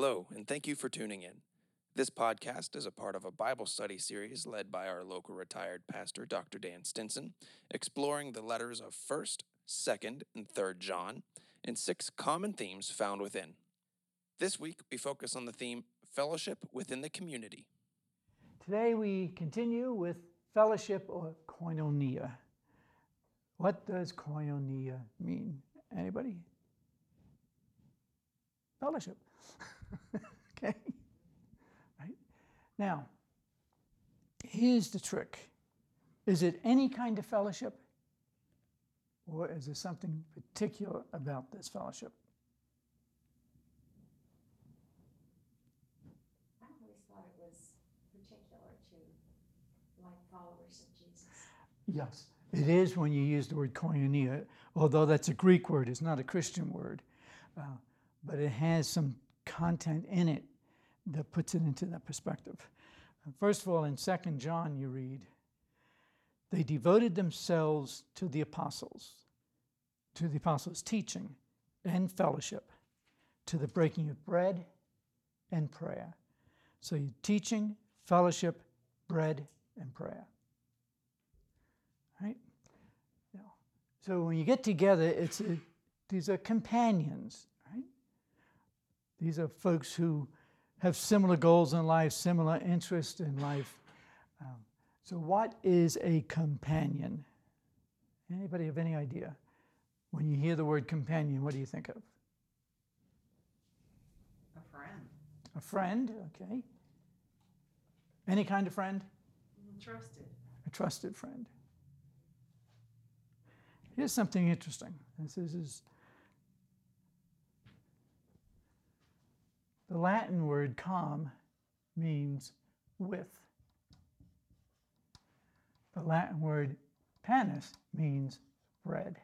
Hello, and thank you for tuning in. This podcast is a part of a Bible study series led by our local retired pastor, Dr. Dan Stinson, exploring the letters of 1st, 2nd, and 3rd John and six common themes found within. This week, we focus on the theme fellowship within the community. Today we continue with fellowship or koinonia. What does koinonia mean? Anybody? Fellowship. okay? Right? Now, here's the trick. Is it any kind of fellowship? Or is there something particular about this fellowship? I always thought it was particular to like followers of Jesus. Yes, it is when you use the word koinonia, although that's a Greek word, it's not a Christian word. Uh, but it has some content in it that puts it into that perspective. First of all, in 2nd John, you read, they devoted themselves to the apostles, to the apostles' teaching and fellowship, to the breaking of bread and prayer. So you teaching, fellowship, bread, and prayer. Right? So when you get together, it's a, these are companions? These are folks who have similar goals in life, similar interests in life. Um, so, what is a companion? Anybody have any idea? When you hear the word companion, what do you think of? A friend. A friend, okay. Any kind of friend? Trusted. a trusted friend. Here's something interesting. This is, the Latin word com means with. The Latin word panis means bread.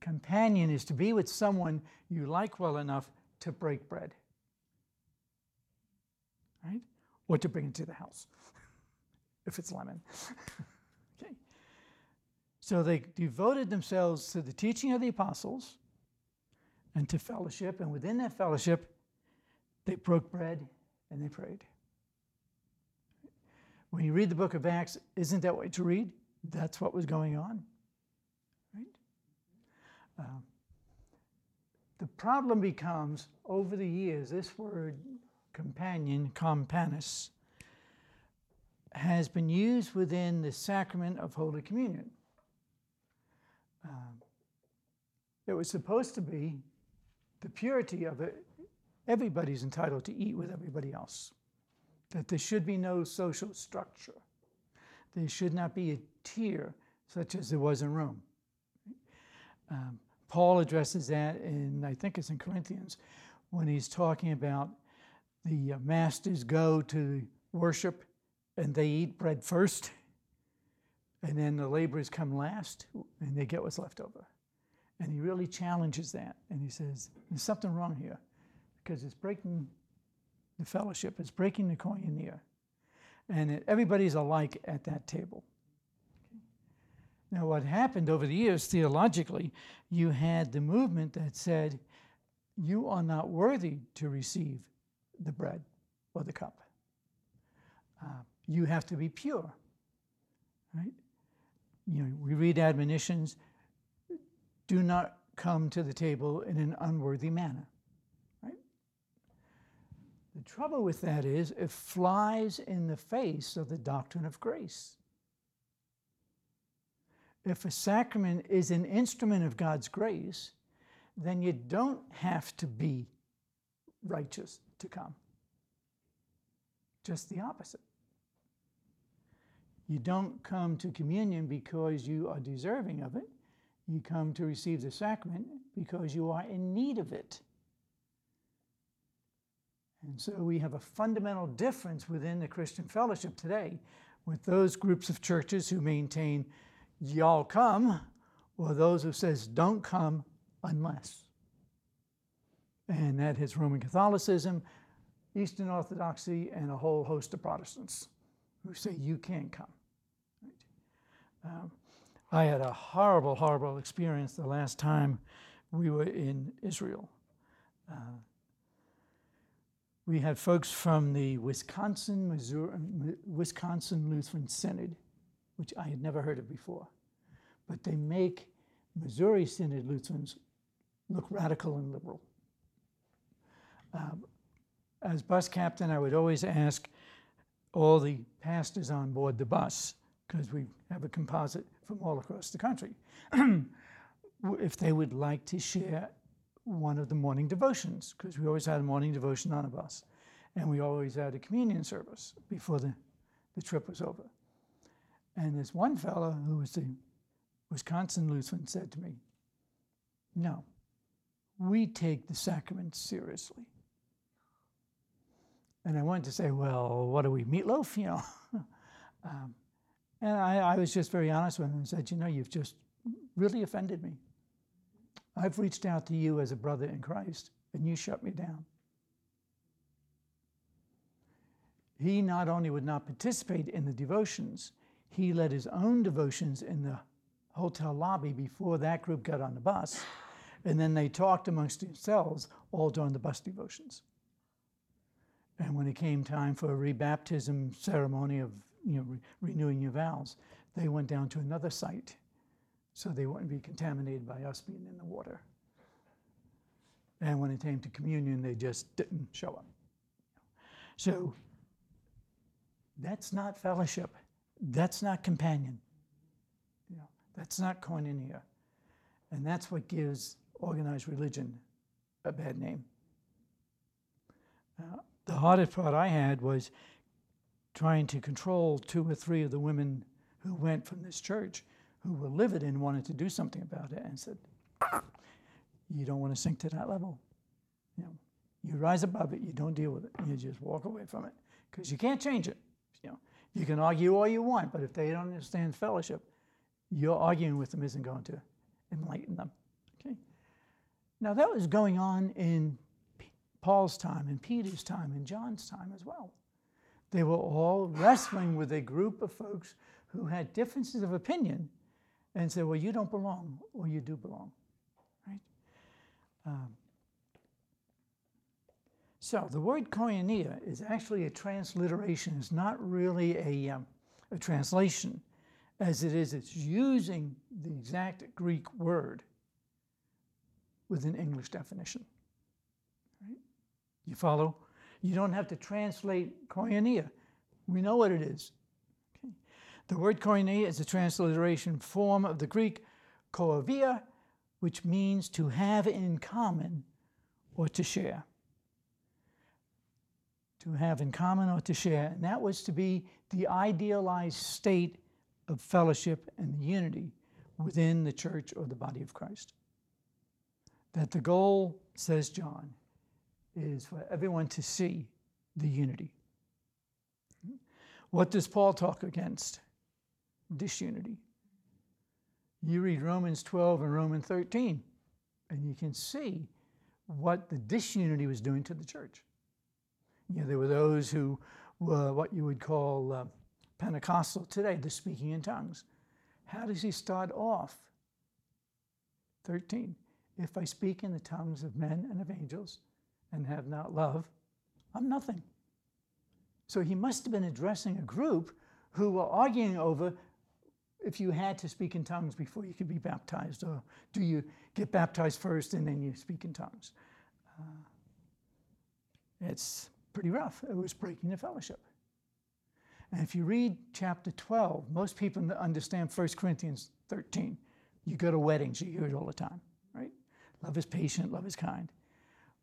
Companion is to be with someone you like well enough to break bread. Right? Or to bring it to the house if it's lemon. okay. So they devoted themselves to the teaching of the apostles and to fellowship, and within that fellowship, they broke bread and they prayed. When you read the book of Acts, isn't that what you read? That's what was going on. Right? Um, the problem becomes over the years, this word companion, companus, has been used within the sacrament of Holy Communion. Um, it was supposed to be the purity of it. Everybody's entitled to eat with everybody else. That there should be no social structure. There should not be a tier such as there was in Rome. Um, Paul addresses that in, I think it's in Corinthians, when he's talking about the uh, masters go to worship and they eat bread first, and then the laborers come last, and they get what's left over. And he really challenges that, and he says, There's something wrong here, because it's breaking the fellowship, it's breaking the koinonia, and it, everybody's alike at that table. Now, what happened over the years theologically, you had the movement that said, You are not worthy to receive the bread or the cup. Uh, you have to be pure, right? You know, we read admonitions do not come to the table in an unworthy manner, right? The trouble with that is it flies in the face of the doctrine of grace. If a sacrament is an instrument of God's grace, then you don't have to be righteous to come. Just the opposite. You don't come to communion because you are deserving of it. You come to receive the sacrament because you are in need of it. And so we have a fundamental difference within the Christian fellowship today with those groups of churches who maintain y'all come or those who says don't come unless. And that is Roman Catholicism, Eastern Orthodoxy, and a whole host of Protestants who say you can't come. Right? Um, I had a horrible, horrible experience the last time we were in Israel. Uh, we had folks from the Wisconsin, Missouri, Wisconsin Lutheran Synod, which I had never heard of before. But they make Missouri Synod Lutherans look radical and liberal. Um, as bus captain, I would always ask all the pastors on board the bus, because we have a composite from all across the country, if they would like to share one of the morning devotions, because we always had a morning devotion on a bus. And we always had a communion service before the, the trip was over. And this one fellow who was the Wisconsin Lutheran said to me, No, we take the sacraments seriously. And I wanted to say, Well, what are we, meatloaf? You know. um, and I, I was just very honest with him and said, You know, you've just really offended me. I've reached out to you as a brother in Christ, and you shut me down. He not only would not participate in the devotions, he led his own devotions in the hotel lobby before that group got on the bus. And then they talked amongst themselves all during the bus devotions. And when it came time for a rebaptism ceremony of you know, re- renewing your vows, they went down to another site so they wouldn't be contaminated by us being in the water. And when it came to communion, they just didn't show up. So that's not fellowship. That's not companion. You know, that's not koinonia. And that's what gives organized religion a bad name. Uh, the hardest part I had was trying to control two or three of the women who went from this church who were livid and wanted to do something about it and said, You don't want to sink to that level. You know, you rise above it, you don't deal with it, you just walk away from it because you can't change it. You know, you can argue all you want, but if they don't understand fellowship, your arguing with them isn't going to enlighten them. Okay. Now that was going on in Paul's time, in Peter's time, in John's time as well. They were all wrestling with a group of folks who had differences of opinion and said, well, you don't belong, or you do belong. Right? Um, so the word koinonia is actually a transliteration. It's not really a, um, a translation, as it is, it's using the exact Greek word with an English definition. Right? You follow? You don't have to translate koinonia. We know what it is. Okay. The word koinonia is a transliteration form of the Greek koivia, which means to have in common or to share to have in common or to share, and that was to be the idealized state of fellowship and unity within the church or the body of Christ. That the goal, says John, is for everyone to see the unity. What does Paul talk against? Disunity. You read Romans 12 and Romans 13, and you can see what the disunity was doing to the church. You know, there were those who were what you would call uh, Pentecostal today, the speaking in tongues. How does he start off? 13. If I speak in the tongues of men and of angels and have not love, I'm nothing. So he must have been addressing a group who were arguing over if you had to speak in tongues before you could be baptized, or do you get baptized first and then you speak in tongues? Uh, it's pretty rough. It was breaking the fellowship. And if you read chapter 12, most people understand 1 Corinthians 13. You go to weddings, you hear it all the time, right? Love is patient, love is kind.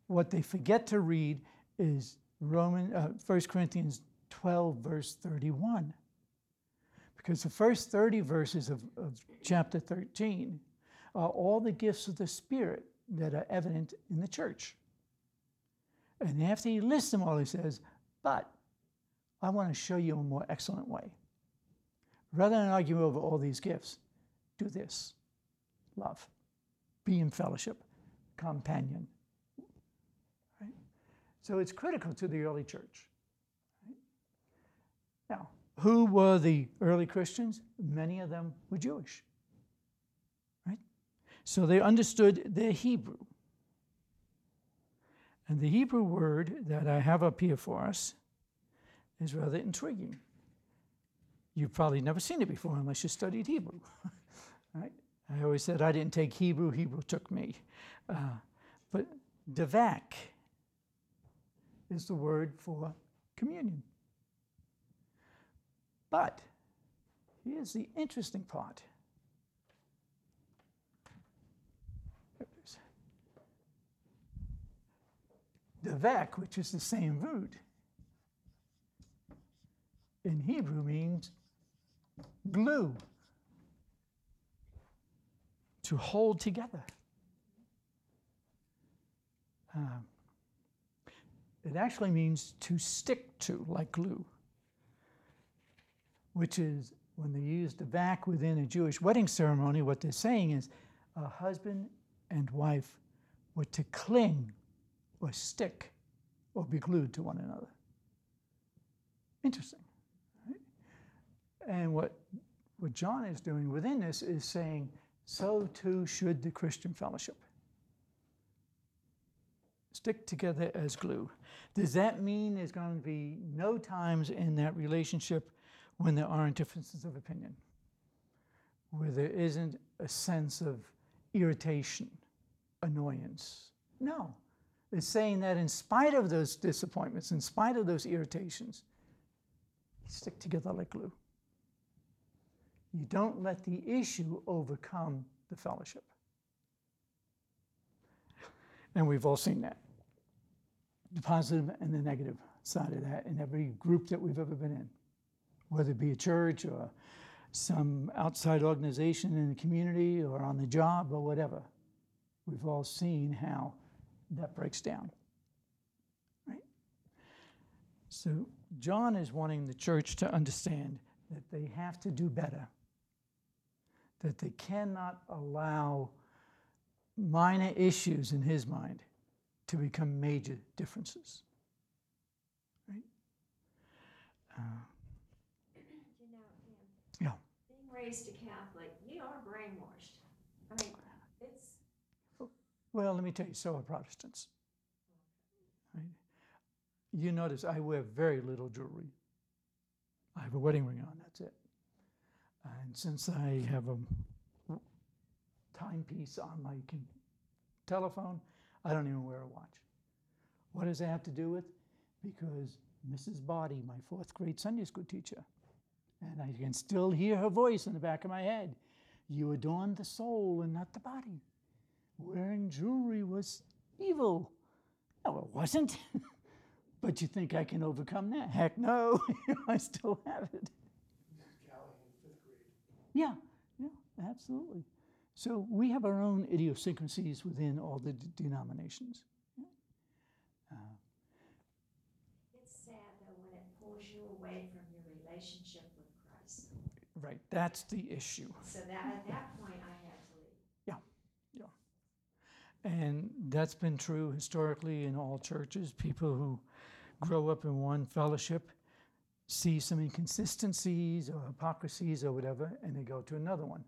What they forget to read is Roman, uh, 1 Corinthians 12, verse 31. Because the first 30 verses of, of chapter 13 are all the gifts of the Spirit that are evident in the church. And after he lists them all, he says, But I want to show you a more excellent way. Rather than argue over all these gifts, do this love, be in fellowship, companion. So it's critical to the early church. Now, who were the early Christians? Many of them were Jewish. Right? So they understood their Hebrew. And the Hebrew word that I have up here for us is rather intriguing. You've probably never seen it before unless you studied Hebrew. right? I always said I didn't take Hebrew, Hebrew took me. Uh, but davak is the word for communion. But here's the interesting part. Davak, which is the same root, in Hebrew means glue, to hold together. Um, it actually means to stick to, like glue, which is when they use davak within a Jewish wedding ceremony, what they're saying is a husband and wife were to cling or stick or be glued to one another. Interesting. Right? And what, what John is doing within this is saying, so too should the Christian fellowship. Stick together as glue. Does that mean there's going to be no times in that relationship when there aren't differences of opinion? Where there isn't a sense of irritation, annoyance? No. It's saying that in spite of those disappointments, in spite of those irritations, stick together like glue. You don't let the issue overcome the fellowship. And we've all seen that the positive and the negative side of that in every group that we've ever been in, whether it be a church or some outside organization in the community or on the job or whatever. We've all seen how that breaks down. Right? So, John is wanting the church to understand that they have to do better, that they cannot allow minor issues in his mind to become major differences. Right? Uh, You know, yeah. being raised a Catholic, we are brainwashed. I mean, it's, Well, let me tell you, so are Protestants. Right? You notice I wear very little jewelry. I have a wedding ring on, that's it. And since I have a timepiece on my telephone, I don't even wear a watch. What does that have to do with? Because Mrs. Body, my fourth grade Sunday school teacher, and I can still hear her voice in the back of my head. You adorn the soul and not the body. Wearing jewelry was evil. No, it wasn't. but you think I can overcome that? Heck no, I still have it. Fifth grade. Yeah, yeah, absolutely. So we have our own idiosyncrasies within all the d- denominations. Uh, it's sad though when it pulls you away from your relationship with Christ. right, that's the issue. So that, at that point, I had to leave. Yeah, yeah, and that's been true historically in all churches. People who grow up in one fellowship see some inconsistencies or hypocrisies or whatever, and they go to another one.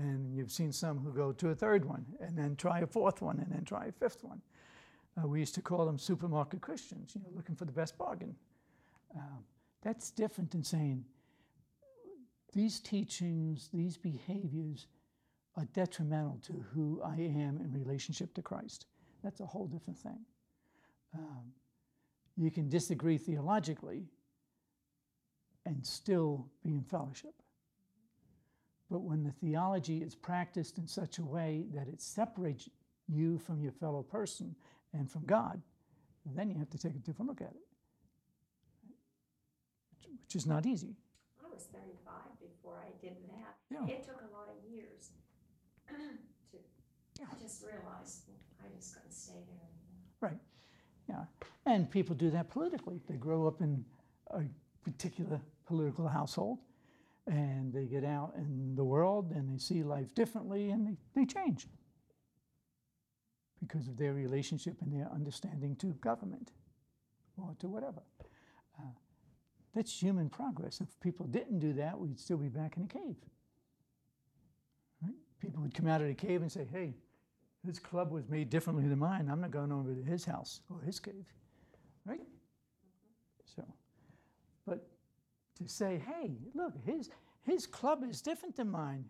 And you've seen some who go to a third one, and then try a fourth one, and then try a fifth one. Uh, we used to call them supermarket Christians, you know, looking for the best bargain. Um, that's different than saying these teachings, these behaviors are detrimental to who I am in relationship to Christ. That's a whole different thing. Um, you can disagree theologically and still be in fellowship. But when the theology is practiced in such a way that it separates you from your fellow person and from God, then you have to take a different look at it, which- is not easy. I was thirty-five before I did that. Yeah. It took a lot of years to, Yeah. I just realized, well, I just couldn't stay there anymore. Right. Yeah. And people do that politically. They grow up in a particular political household and they get out in the world and they see life differently and they, they change because of their relationship and their understanding to government or to whatever. Uh, that's human progress. If people didn't do that, we'd still be back in a cave. Right? People would come out of the cave and say, hey, his club was made differently than mine. I'm not going over to his house or his cave, right? So, to say, hey, look, his his club is different than mine.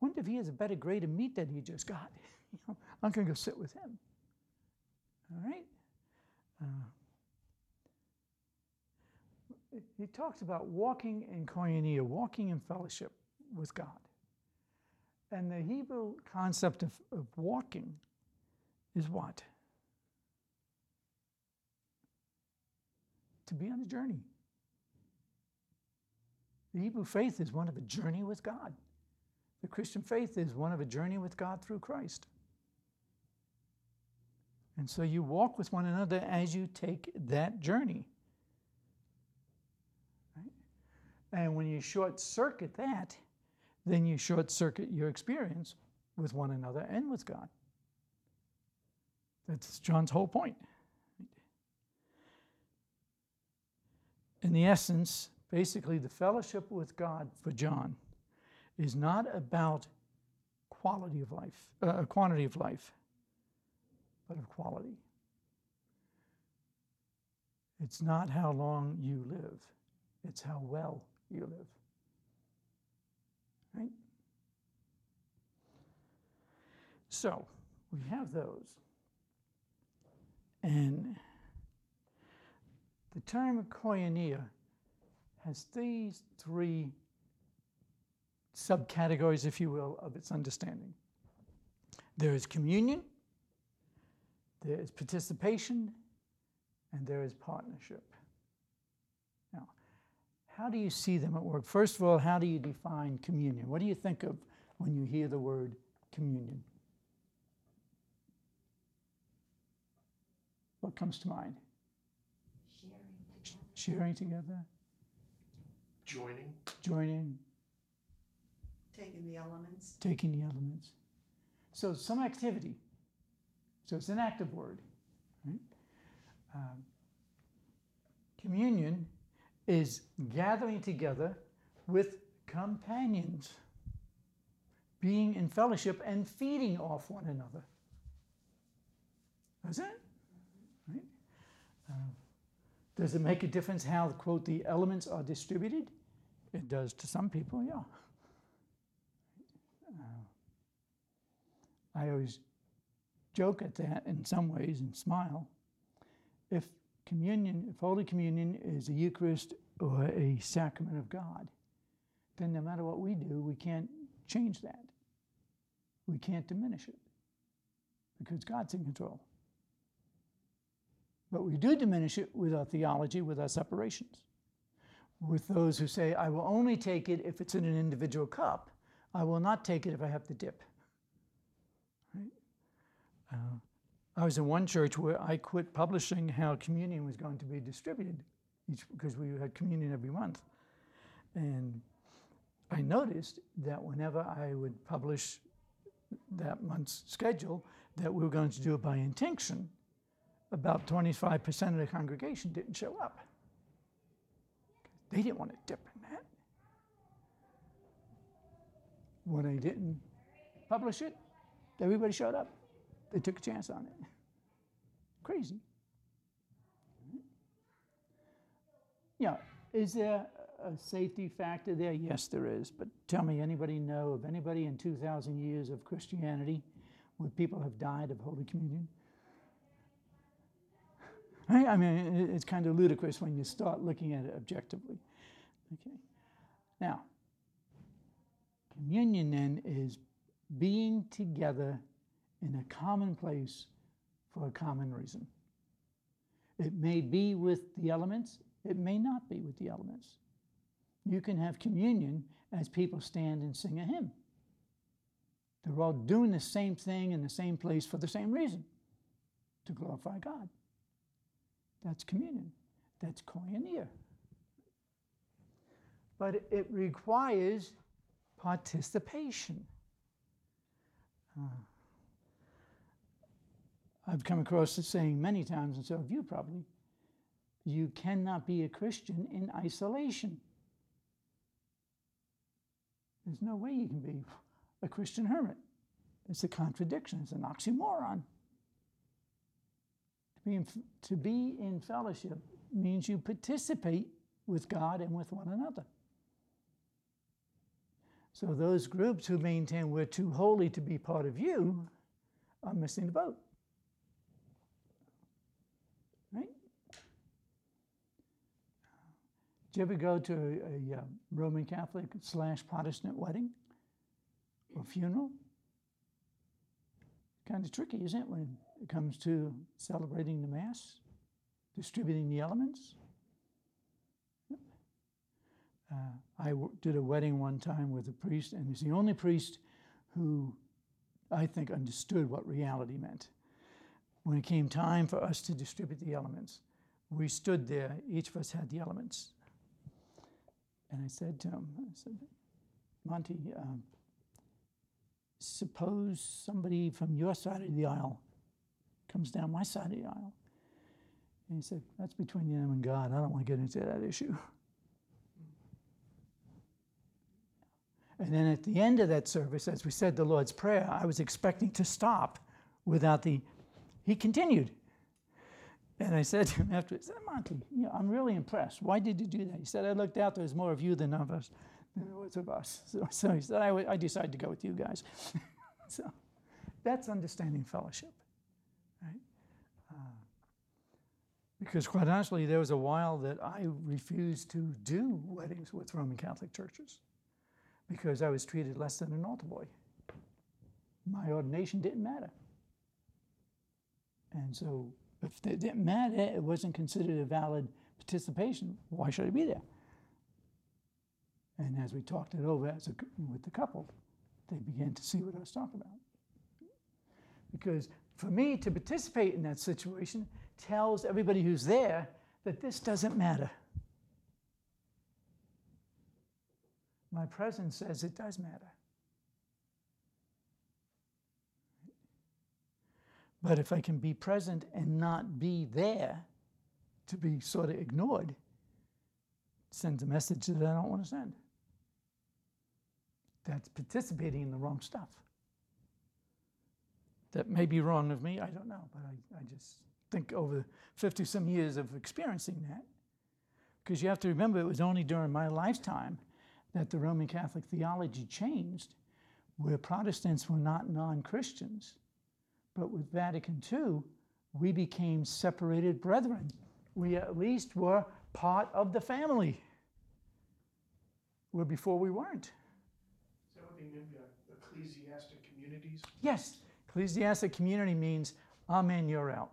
Wonder if he has a better grade of meat that he just got. You know, I'm going to go sit with him. All right. Uh, he talks about walking in koinonia, walking in fellowship with God. And the Hebrew concept of, of walking is what? To be on a journey. The Hebrew faith is one of a journey with God. The Christian faith is one of a journey with God through Christ. And so you walk with one another as you take that journey. Right? And when you short circuit that, then you short circuit your experience with one another and with God. That's John's whole point. In the essence, basically, the fellowship with God for John is not about quality of life, uh, quantity of life, but of quality. It's not how long you live, it's how well you live. Right? So, we have those. And the term koinonia has these three subcategories, if you will, of its understanding. There is communion, there is participation, and there is partnership. Now, how do you see them at work? First of all, how do you define communion? What do you think of when you hear the word communion? What comes to mind? Sharing together. Sharing together, joining, joining, Taking the elements. taking the elements. So some activity. So it's an active word. Right? Um, communion is gathering together with companions, being in fellowship and feeding off one another. Does it? Right? Uh, does it make a difference how, quote, the elements are distributed? It does to some people, yeah. Uh, I always joke at that in some ways and smile. If communion, if Holy Communion is a Eucharist or a sacrament of God, then no matter what we do, we can't change that. We can't diminish it because God's in control. But we do diminish it with our theology, with our separations. With those who say, I will only take it if it's in an individual cup, I will not take it if I have to dip. Uh, I was in one church where I quit publishing how communion was going to be distributed each, because we had communion every month. And I noticed that whenever I would publish that month's schedule, that we were going to do it by intinction, about 25% of the congregation didn't show up. They didn't want to dip in that. When I didn't publish it, everybody showed up. They took a chance on it. Crazy. Yeah, is there a safety factor there? Yes, there is. But tell me, anybody know of anybody in 2,000 years of Christianity where people have died of Holy Communion? Right? I mean, it's kind of ludicrous when you start looking at it objectively. Okay. Now, communion then is being together in a common place for a common reason. It may be with the elements, it may not be with the elements. You can have communion as people stand and sing a hymn. They're all doing the same thing in the same place for the same reason to glorify God. That's communion. That's koinonia. But it requires participation. Uh, I've come across this saying many times, and so have you probably. You cannot be a Christian in isolation. There's no way you can be a Christian hermit. It's a contradiction, it's an oxymoron. To be in, to be in fellowship means you participate with God and with one another. So those groups who maintain we're too holy to be part of you are missing the boat. Right? Did you ever go to a, a uh, Roman Catholic slash Protestant wedding or funeral? Kind of tricky, isn't it, when it comes to celebrating the Mass, distributing the elements? Uh, I did a wedding one time with a priest, and he's the only priest who I think understood what reality meant. When it came time for us to distribute the elements, we stood there, each of us had the elements. And I said to him, I said, Monty, um, suppose somebody from your side of the aisle comes down my side of the aisle. And he said, That's between them and God. I don't want to get into that issue. And then at the end of that service, as we said the Lord's Prayer, I was expecting to stop without the. He continued. And I said to him afterwards, Monty, you know, I'm really impressed. Why did you do that? He said, I looked out, there was more of you than of us, than there was of us. So, so he said, I, I decided to go with you guys. so that's understanding fellowship, right? Uh, because quite honestly, there was a while that I refused to do weddings with Roman Catholic churches because I was treated less than an altar boy. My ordination didn't matter. And so if it didn't matter, it wasn't considered a valid participation. Why should I be there? And as we talked it over as a, with the couple, they began to see what I was talking about. Because for me to participate in that situation tells everybody who's there that this doesn't matter. My presence says it does matter. But if I can be present and not be there, to be sort of ignored, sends a message that I don't want to send. That's participating in the wrong stuff. That may be wrong of me, I don't know, but I, I just think over 50 some years of experiencing that. Because you have to remember, it was only during my lifetime that the Roman Catholic theology changed, where Protestants were not non Christians. But with Vatican II, we became separated brethren. We at least were part of the family, where before we weren't. Is that what they mean by ecclesiastic communities? Yes, ecclesiastic community means I'm you're out.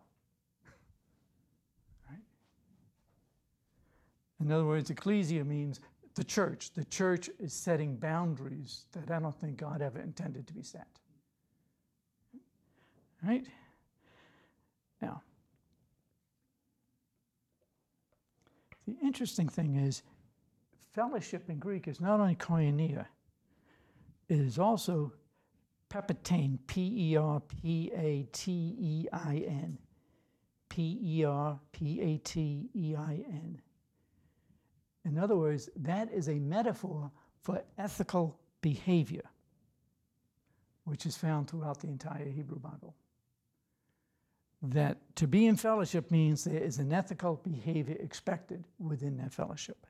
In other words, ecclesia means the church. The church is setting boundaries that I don't think God ever intended to be set. Right? Now, the interesting thing is, fellowship in Greek is not only koinonia, it is also Perpatein, P E R P A T E I N. P E R P A T E I N. In other words, that is a metaphor for ethical behavior, which is found throughout the entire Hebrew Bible. That to be in fellowship means there is an ethical behavior expected within that fellowship.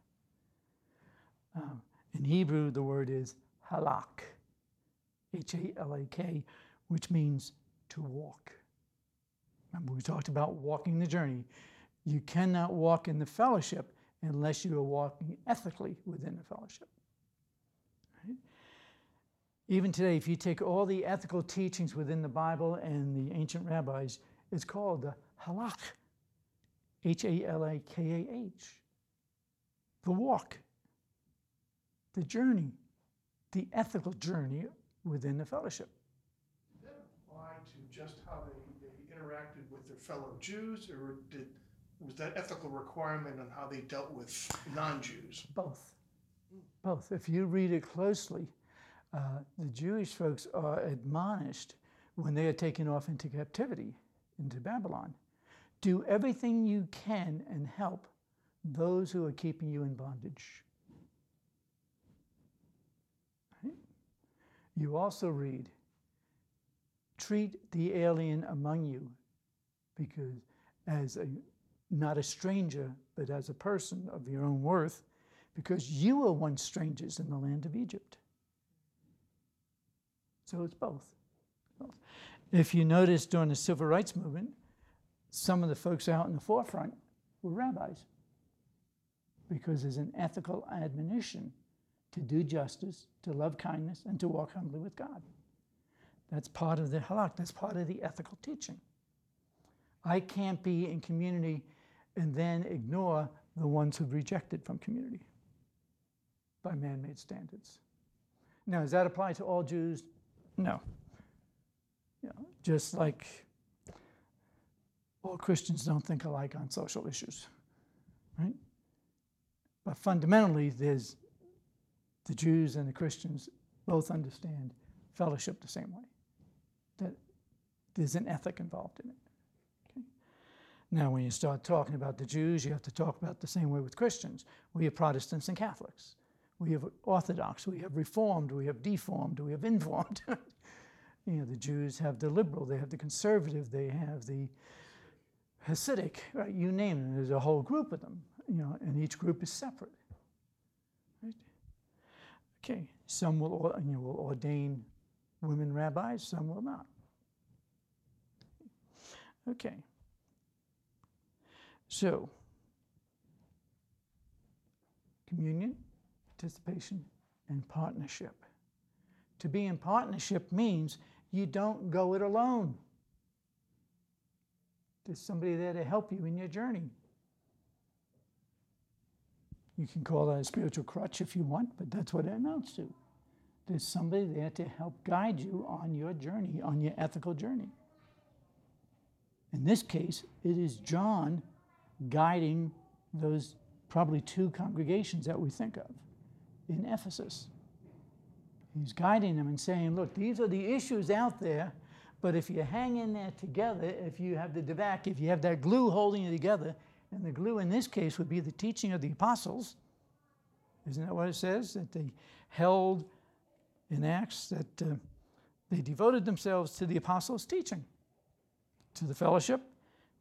Um, in Hebrew, the word is halak, H A L A K, which means to walk. Remember, we talked about walking the journey. You cannot walk in the fellowship unless you are walking ethically within the fellowship. Right? Even today, if you take all the ethical teachings within the Bible and the ancient rabbis, it's called the halakah, H A L A K A H. The walk, the journey, the ethical journey within the fellowship. Did that apply to just how they, they interacted with their fellow Jews, or did was that ethical requirement on how they dealt with non-Jews? Both. Both. If you read it closely, uh, the Jewish folks are admonished when they are taken off into captivity into Babylon. Do everything you can and help those who are keeping you in bondage. Right? You also read treat the alien among you because as a not a stranger, but as a person of your own worth, because you were once strangers in the land of Egypt. So it's both. If you notice during the civil rights movement, some of the folks out in the forefront were rabbis because there's an ethical admonition to do justice, to love kindness, and to walk humbly with God. That's part of the halak, that's part of the ethical teaching. I can't be in community and then ignore the ones who've rejected from community by man made standards. Now, does that apply to all Jews? No. You know, just like all Christians don't think alike on social issues, right? But fundamentally, there's the Jews and the Christians both understand fellowship the same way. That there's an ethic involved in it. Now, when you start talking about the Jews, you have to talk about the same way with Christians. We have Protestants and Catholics. We have Orthodox. We have Reformed. We have Deformed. We have Informed. you know, the Jews have the liberal. They have the conservative. They have the Hasidic. Right? You name it. There's a whole group of them. You know, and each group is separate. Right? Okay. Some will, you know, will ordain women rabbis. Some will not. Okay. So, communion, participation, and partnership. To be in partnership means you don't go it alone. There's somebody there to help you in your journey. You can call that a spiritual crutch if you want, but that's what it amounts to. There's somebody there to help guide you on your journey, on your ethical journey. In this case, it is John guiding those probably two congregations that we think of in Ephesus. He's guiding them and saying, look, these are the issues out there, but if you hang in there together, if you have the devak, if you have that glue holding you together, and the glue in this case would be the teaching of the apostles, isn't that what it says? That they held in Acts, that uh, they devoted themselves to the apostles' teaching, to the fellowship,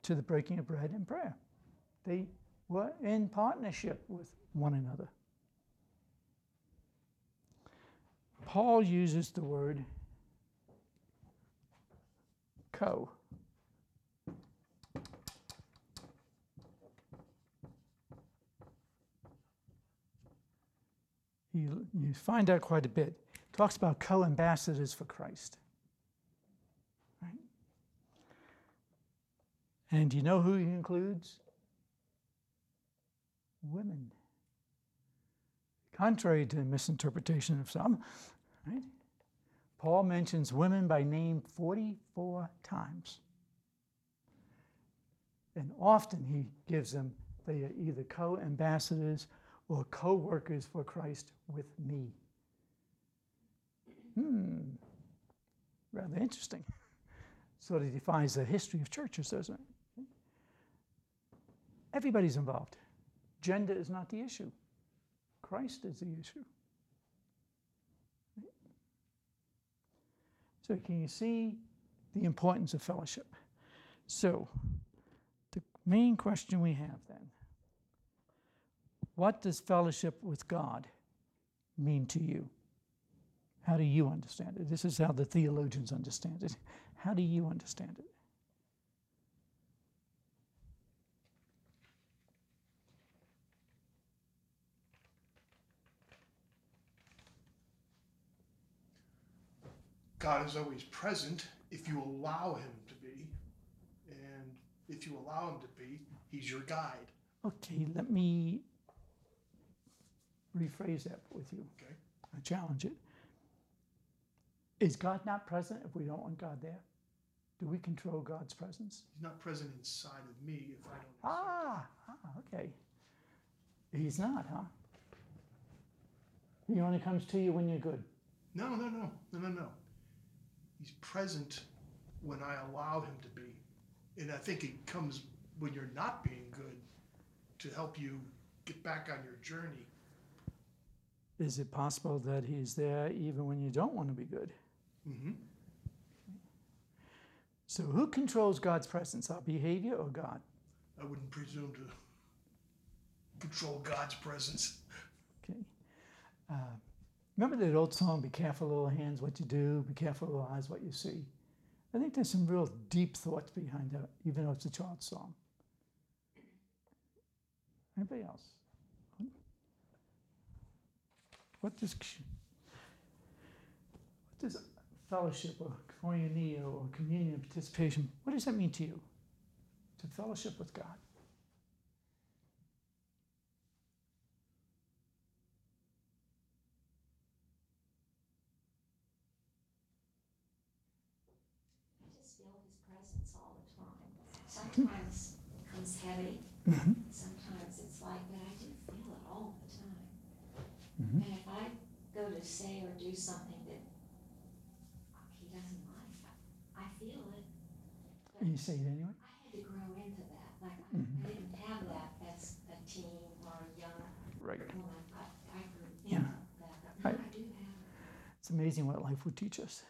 to the breaking of bread and prayer. They were in partnership with one another. Paul uses the word co. You, you find out quite a bit. Talks about co ambassadors for Christ. Right? And do you know who he includes? Women. Contrary to misinterpretation of some, right? Paul mentions women by name 44 times. And often he gives them, they are either co ambassadors or co workers for Christ with me. Hmm, rather interesting. Sort of defines the history of churches, doesn't it? Everybody's involved. Gender is not the issue, Christ is the issue. So, can you see the importance of fellowship? So, the main question we have then what does fellowship with God mean to you? How do you understand it? This is how the theologians understand it. How do you understand it? God is always present if you allow him to be. And if you allow him to be, he's your guide. Okay, let me rephrase that with you. Okay? I challenge it. Is God not present if we don't want God there? Do we control God's presence? He's not present inside of me if I don't. Ah, ah okay. He's not, huh? He only comes to you when you're good. No, no, no, no, no, no. He's present when I allow him to be. And I think it comes when you're not being good to help you get back on your journey. Is it possible that He's there even when you don't want to be good? Mm-hmm. So, who controls God's presence, our behavior or God? I wouldn't presume to control God's presence. Okay. Uh, remember that old song, Be careful, little hands, what you do, be careful, little eyes, what you see? I think there's some real deep thoughts behind that, even though it's a child's song. Anybody else? What does, what does fellowship or koinonia or communion participation, what does that mean to you? To fellowship with God. I just feel his presence all the time. Sometimes it comes heavy, Mm-hmm. sometimes it's like, but I do feel it all the time. Mhm. And if I go to say or do something that he doesn't like, I feel it. But And you say it anyway? I had to grow into that, like, I Mhm. I didn't have that as a teen or a young Right. woman, I, I grew Yeah. that, but I- I do have it. It's amazing what life will teach us.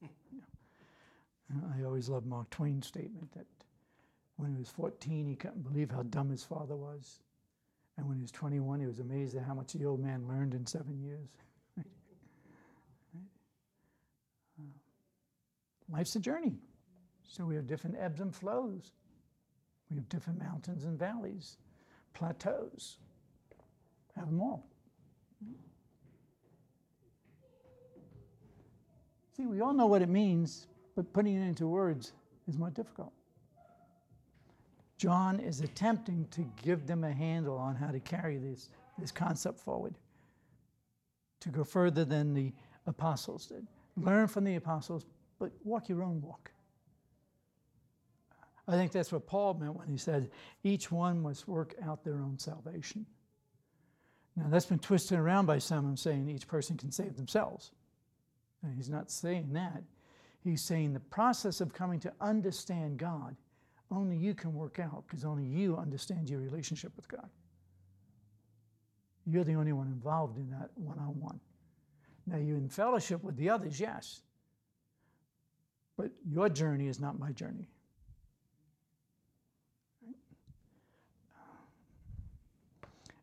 Yeah. I always love Mark Twain's statement that when he was 14, he couldn't believe how dumb his father was. And when he was 21, he was amazed at how much the old man learned in seven years. Right? Uh, Life's a journey. So we have different ebbs and flows. We have different mountains and valleys, plateaus. Have them all. See, we all know what it means, but putting it into words is more difficult. John is attempting to give them a handle on how to carry this, this concept forward, to go further than the apostles did. Learn from the apostles, but walk your own walk. I think that's what Paul meant when he said, each one must work out their own salvation. Now, that's been twisted around by some and saying each person can save themselves. And he's not saying that. He's saying the process of coming to understand God, only you can work out because only you understand your relationship with God. You're the only one involved in that one on one. Now, you're in fellowship with the others, yes. But your journey is not my journey.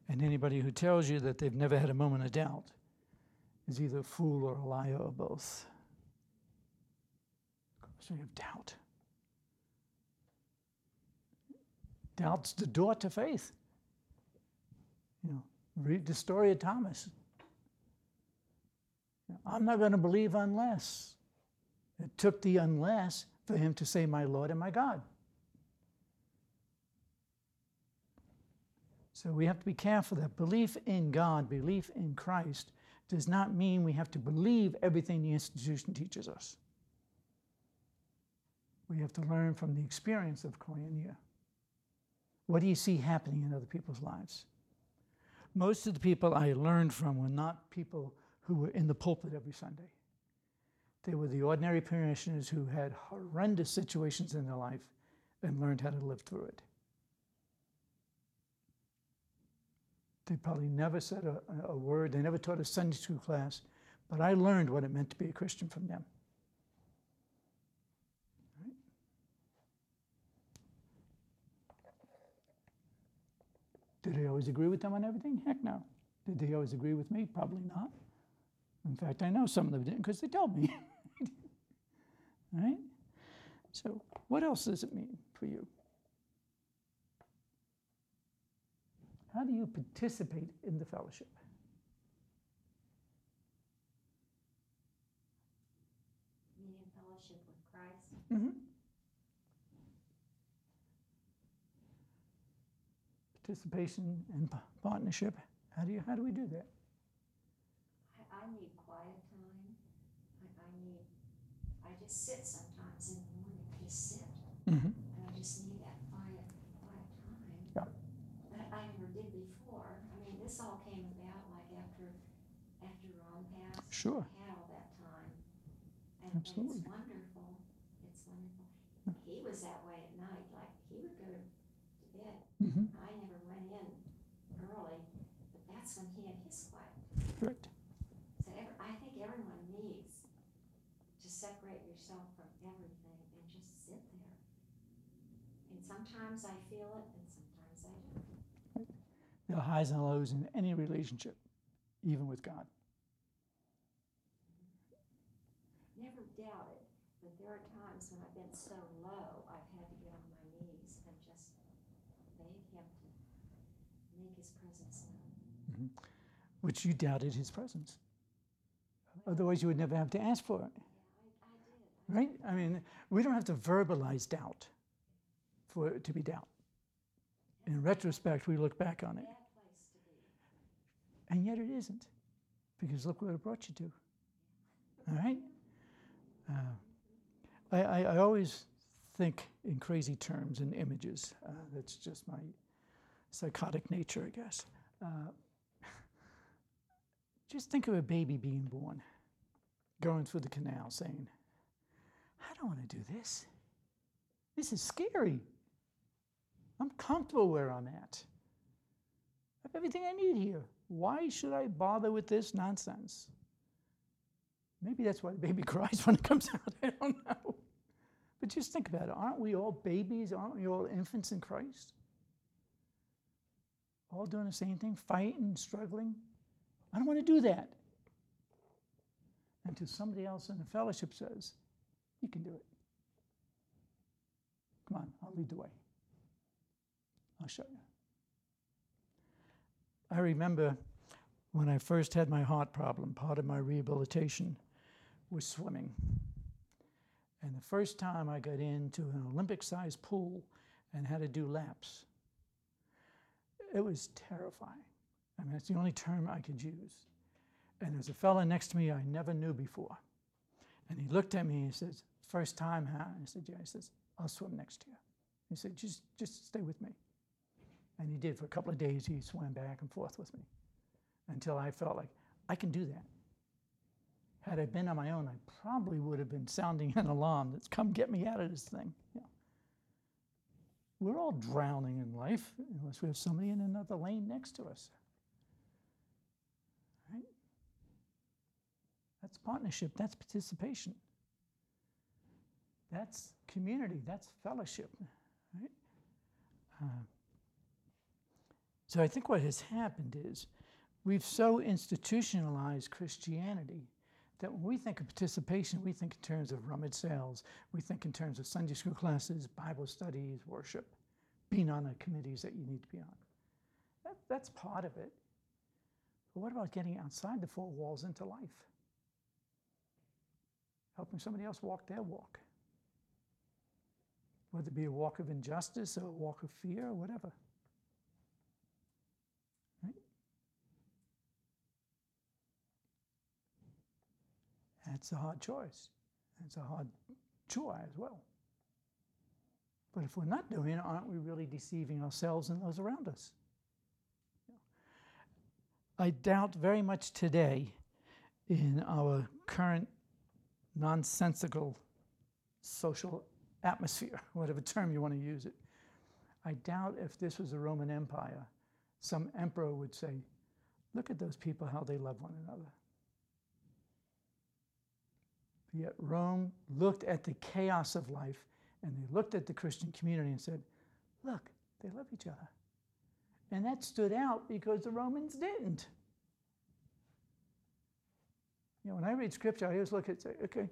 And anybody who tells you that they've never had a moment of doubt is either a fool or a liar or both. So you have doubt. Doubt's the door to faith. You know, read the story of Thomas. I'm not going to believe unless. It took the unless for him to say, My Lord and my God. So we have to be careful that belief in God, belief in Christ, does not mean we have to believe everything the institution teaches us. We have to learn from the experience of koinonia. What do you see happening in other people's lives? Most of the people I learned from were not people who were in the pulpit every Sunday. They were the ordinary parishioners who had horrendous situations in their life and learned how to live through it. They probably never said a, a word, they never taught a Sunday school class, but I learned what it meant to be a Christian from them. Did I always agree with them on everything? Heck no. Did they always agree with me? Probably not. In fact, I know some of them didn't because they told me. right? So, what else does it mean for you? How do you participate in the fellowship? In fellowship with Christ. Mm-hmm. Participation and partnership. How do you? How do we do that? I, I need quiet time. I, I need, I just sit sometimes in the morning, I just sit, Mm-hmm. and I just need that quiet, quiet time. Yeah. That I never did before. I mean, this all came about like after, after Ron passed. Sure. I had all that time. And, and Absolutely. it's wonderful. It's wonderful. He was that way at night, like, he would go to bed. Mm-hmm. I never went in early, but that's when he had his so I think everyone needs to separate yourself from everything and just sit there. And Sometimes I feel it and sometimes I don't. There are highs and lows in any relationship, even with God. Never doubt it, but there are times when I've been so low, I've had to get on my knees and just beg him to make his presence known. Mm-hmm. Which you doubted his presence. Otherwise, you would never have to ask for it, right? I mean, we don't have to verbalize doubt for it to be doubt. In retrospect, we look back on it, and yet it isn't, because look where it brought you to. All right? Uh, I, I, I always think in crazy terms and images. Uh, that's just my psychotic nature, I guess. Uh, just think of a baby being born, going through the canal, saying, I don't want to do this. This is scary. I'm comfortable where I'm at. I have everything I need here. Why should I bother with this nonsense? Maybe that's why the baby cries when it comes out. I don't know. But just think about it. Aren't we all babies? Aren't we all infants in Christ? All doing the same thing, fighting, struggling. I don't want to do that. Until somebody else in the fellowship says, You can do it. Come on, I'll lead the way. I'll show you. I remember when I first had my heart problem, part of my rehabilitation was swimming. And the first time I got into an Olympic sized pool and had to do laps, it was terrifying. I mean, it's the only term I could use. And there's a fella next to me I never knew before. And he looked at me and he says, First time, huh? I said, Yeah. He says, I'll swim next to you. He said, Just, just stay with me. And he did. For a couple of days, he swam back and forth with me until I felt like I can do that. Had I been on my own, I probably would have been sounding an alarm that's come get me out of this thing. We're all drowning in life unless we have somebody in another lane next to us. That's partnership, that's participation. That's community, that's fellowship. Right? Uh, so I think what has happened is we've so institutionalized Christianity that when we think of participation, we think in terms of rummage sales, we think in terms of Sunday school classes, Bible studies, worship, being on the committees that you need to be on. That, that's part of it. But what about getting outside the four walls into life? Helping somebody else walk their walk. Whether it be a walk of injustice or a walk of fear or whatever. Right? That's a hard choice. That's a hard chore as well. But if we're not doing it, aren't we really deceiving ourselves and those around us? I doubt very much today in our current nonsensical social atmosphere, whatever term you want to use it. I doubt if this was the Roman Empire, some emperor would say, Look at those people, how they love one another. Yet Rome looked at the chaos of life and they looked at the Christian community and said, Look, they love each other. And that stood out because the Romans didn't. You know, when I read scripture, I always look at say, okay,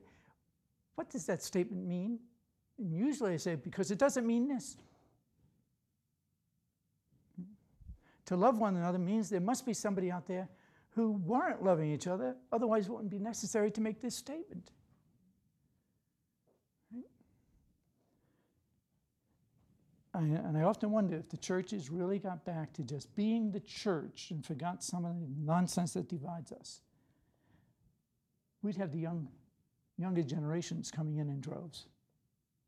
what does that statement mean? And usually I say, because it doesn't mean this. To love one another means there must be somebody out there who weren't loving each other, otherwise it wouldn't be necessary to make this statement. I, and I often wonder if the churches really got back to just being the church and forgot some of the nonsense that divides us. We'd have the young, younger generations coming in in droves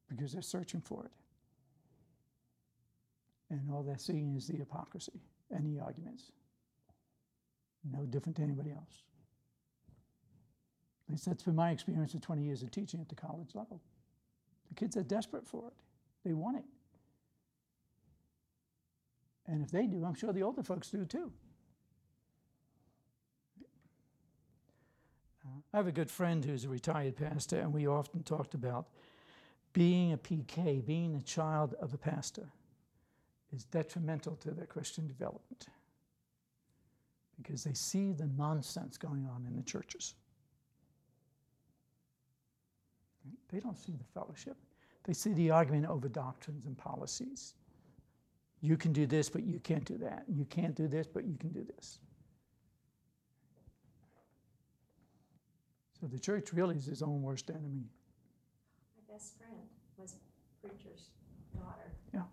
because they're searching for it. And all they're seeing is the hypocrisy and the arguments. No different to anybody else. At least that's been my experience of 20 years of teaching at the college level. The kids are desperate for it, they want it. And if they do, I'm sure the older folks do too. I have a good friend who's a retired pastor, and we often talked about being a PK, being a child of a pastor, is detrimental to their Christian development because they see the nonsense going on in the churches. They don't see the fellowship. They see the argument over doctrines and policies. You can do this, but you can't do that. You can't do this, but you can do this. So the church really is its own worst enemy. My best friend was a preacher's daughter. Yeah.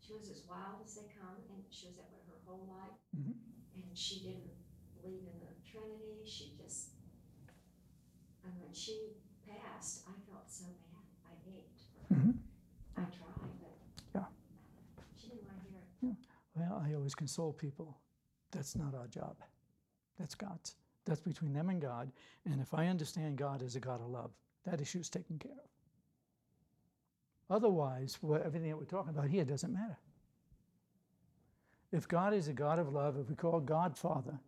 She was as wild as they come, and she was that way her whole life. Mhm. And she didn't believe in the Trinity. She just, and when she passed, I felt so bad. I ached her. Mhm. I tried, but Yeah. she didn't want to hear it. Yeah. Well, I always console people. That's not our job. That's God's. That's between them and God. And if I understand God as a God of love, that issue is taken care of. Otherwise, what, everything that we're talking about here doesn't matter. If God is a God of love, if we call God Father,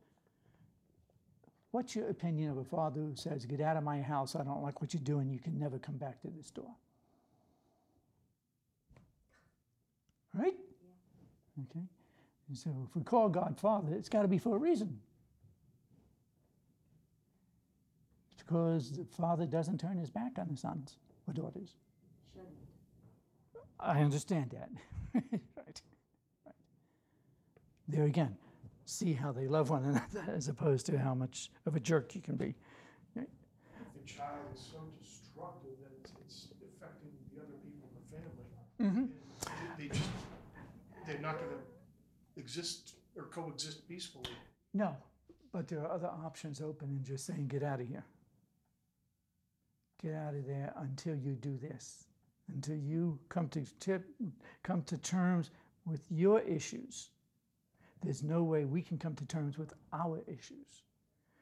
what's your opinion of a father who says, Get out of my house, I don't like what you're doing, you can never come back to this door? Right? Okay? And so if we call God Father, it's got to be for a reason. It's because the Father doesn't turn his back on the sons or daughters. Shouldn't. I understand that. right. right. There again, see how they love one another as opposed to how much of a jerk you can be. If the child is so destructive that it's, it's affecting the other people in the family. and They they just, they're not gonna exist or coexist peacefully. No, but there are other options open than just saying, get out of here. Get out of there until you do this, until you come to tip, come to terms with your issues. There's no way we can come to terms with our issues.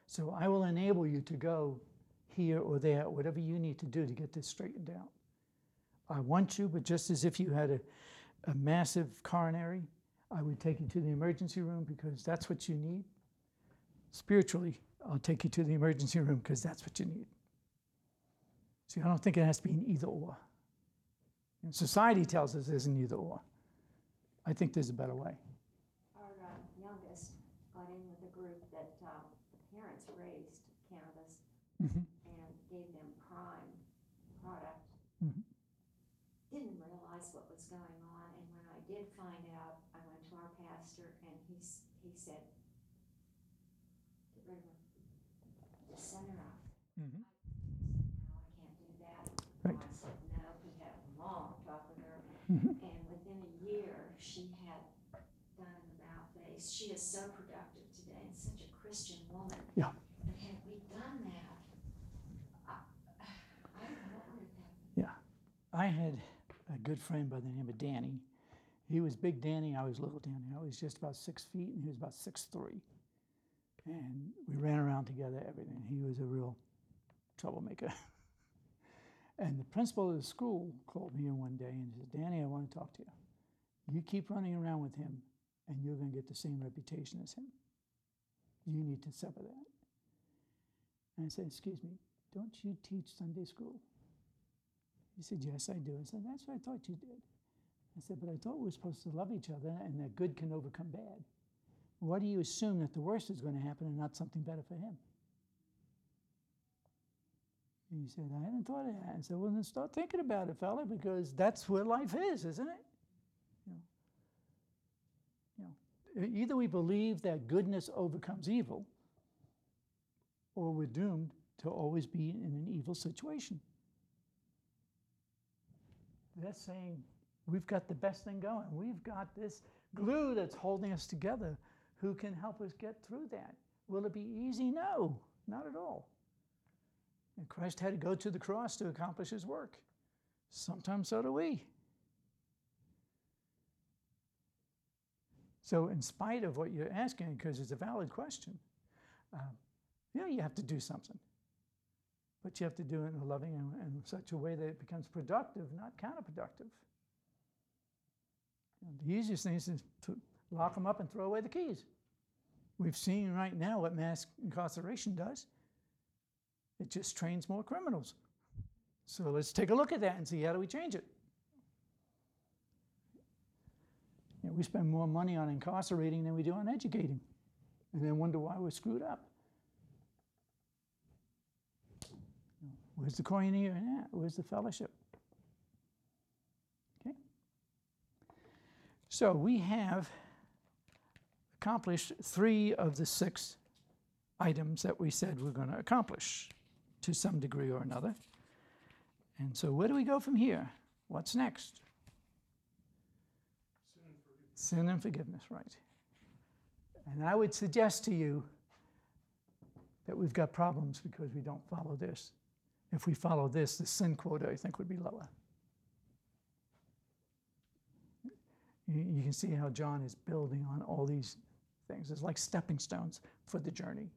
So I will enable you to go here or there, whatever you need to do to get this straightened out. I want you, but just as if you had a, a massive coronary, I would take you to the emergency room because that's what you need. Spiritually, I'll take you to the emergency room because that's what you need. See, I don't think it has to be an either or. And society tells us there's an either or. I think there's a better way. Our uh, youngest got in with a group that um, the parents raised cannabis Mhm. and gave them prime product. Mhm. Didn't realize what was going on, and when I did find out, I went to our pastor, and he he said, "Get rid of her. Just send her out." Mhm. No, I can't do that. Right. I said no. We had a long talk with her, Mhm. and within a year, she had done an about face. She is so productive today and such a Christian woman. Yeah. But had we done that, I, I don't know what would have happened. Yeah. I had a good friend by the name of Danny. He was big Danny, I was little Danny. I was just about six feet and he was about six three. And we ran around together, everything. He was a real troublemaker. and the principal of the school called me in one day and said, Danny, I want to talk to you. You keep running around with him and you're going to get the same reputation as him. You need to suffer that. And I said, Excuse me, don't you teach Sunday school? He said, Yes, I do. I said, That's what I thought you did. I said, But I thought we were supposed to love each other and that good can overcome bad. Why do you assume that the worst is going to happen and not something better for him? And he said, I hadn't thought of that. I said, Well, then start thinking about it, fella, because that's where life is, isn't it? You know, you know, e- either we believe that goodness overcomes evil, or we're doomed to always be in an evil situation. That's saying we've got the best thing going. We've got this glue that's holding us together. Who can help us get through that? Will it be easy? No, not at all. And Christ had to go to the cross to accomplish his work. Sometimes so do we. So, in spite of what you're asking, because it's a valid question, um, yeah, you have to do something. But you have to do it in a loving and, and such a way that it becomes productive, not counterproductive. Know, the easiest thing is to lock them up and throw away the keys. We've seen right now what mass incarceration does. It just trains more criminals. So let's take a look at that and see how do we change it. You know, we spend more money on incarcerating than we do on educating, and then wonder why we're screwed up. Where's the koinonia in that? Where's the fellowship? Okay. So we have accomplished three of the six items that we said we're going to accomplish to some degree or another. And so, where do we go from here? What's next? Sin and forgiveness, right. And I would suggest to you that we've got problems because we don't follow this. If we follow this, the sin quota, I think, would be lower. You, can see how John is building on all these things. It's like stepping stones for the journey.